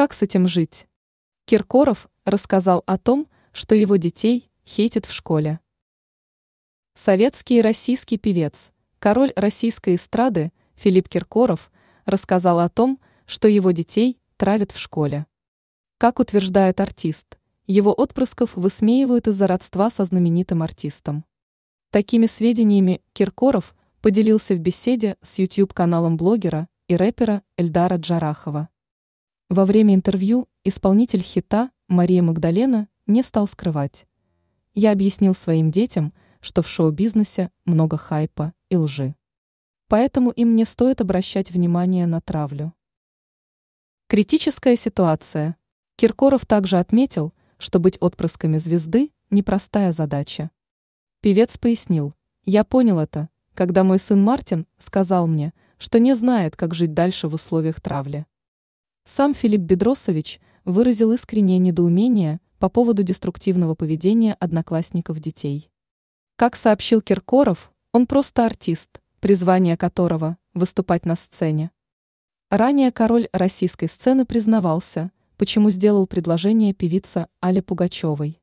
Как с этим жить? Киркоров рассказал о том, что его детей хейтят в школе. Советский и российский певец, король российской эстрады Филипп Киркоров рассказал о том, что его детей травят в школе. Как утверждает артист, его отпрысков высмеивают из-за родства со знаменитым артистом. Такими сведениями Киркоров поделился в беседе с YouTube-каналом блогера и рэпера Эльдара Джарахова. Во время интервью исполнитель хита Мария Магдалена не стал скрывать. Я объяснил своим детям, что в шоу-бизнесе много хайпа и лжи. Поэтому им не стоит обращать внимание на травлю. Критическая ситуация. Киркоров также отметил, что быть отпрысками звезды – непростая задача. Певец пояснил, я понял это, когда мой сын Мартин сказал мне, что не знает, как жить дальше в условиях травли. Сам Филипп Бедросович выразил искреннее недоумение по поводу деструктивного поведения одноклассников детей. Как сообщил Киркоров, он просто артист, призвание которого – выступать на сцене. Ранее король российской сцены признавался – почему сделал предложение певица Але Пугачевой.